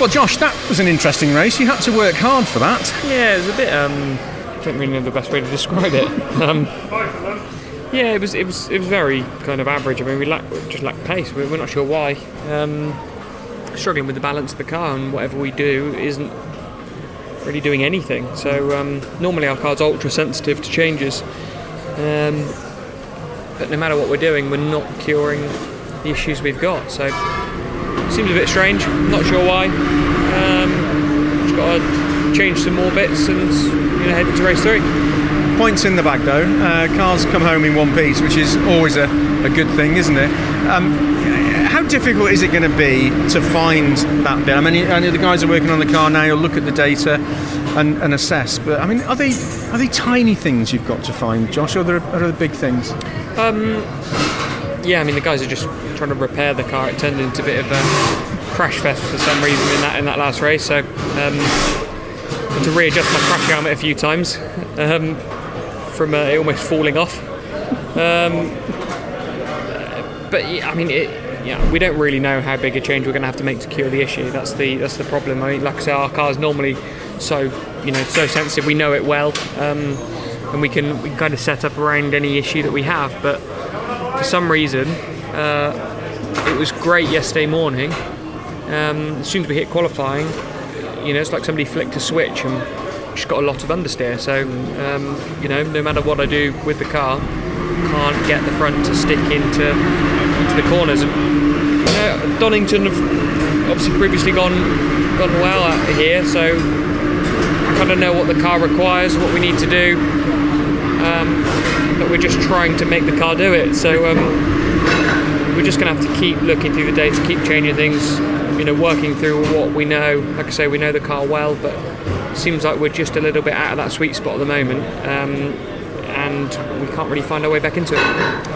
Well, Josh, that was an interesting race. You had to work hard for that. Yeah, it was a bit. Um, I don't really know the best way to describe it. Um, yeah, it was it was it was very kind of average. I mean, we lack, just lacked pace. We're, we're not sure why. Um, struggling with the balance of the car, and whatever we do isn't really doing anything. So um, normally our car's ultra sensitive to changes, um, but no matter what we're doing, we're not curing the issues we've got. So seems a bit strange. Not sure why. Um, just got to change some more bits and you know head into race three. Points in the bag though. Uh, cars come home in one piece, which is always a, a good thing, isn't it? Um, how difficult is it going to be to find that bit? I mean, I know the guys are working on the car now. You'll look at the data and, and assess. But I mean, are they are they tiny things you've got to find, Josh, or are there, are there big things? Um, yeah, I mean the guys are just trying to repair the car. It turned into a bit of a crash fest for some reason in that in that last race. So um, to readjust my crash helmet a few times um, from uh, it almost falling off. Um, but yeah, I mean, it, yeah, we don't really know how big a change we're going to have to make to cure the issue. That's the that's the problem. I mean, like I say, our car's normally so you know so sensitive. We know it well, um, and we can we can kind of set up around any issue that we have. But for some reason, uh, it was great yesterday morning. Um, as soon as we hit qualifying, you know, it's like somebody flicked a switch and just got a lot of understeer. So, um, you know, no matter what I do with the car, can't get the front to stick into, into the corners. And, you know, Donington have obviously previously gone gone well out here, so I kind of know what the car requires, what we need to do. Um, but we're just trying to make the car do it. So um, we're just going to have to keep looking through the data, keep changing things, you know, working through what we know. Like I say, we know the car well, but seems like we're just a little bit out of that sweet spot at the moment, um, and we can't really find our way back into it.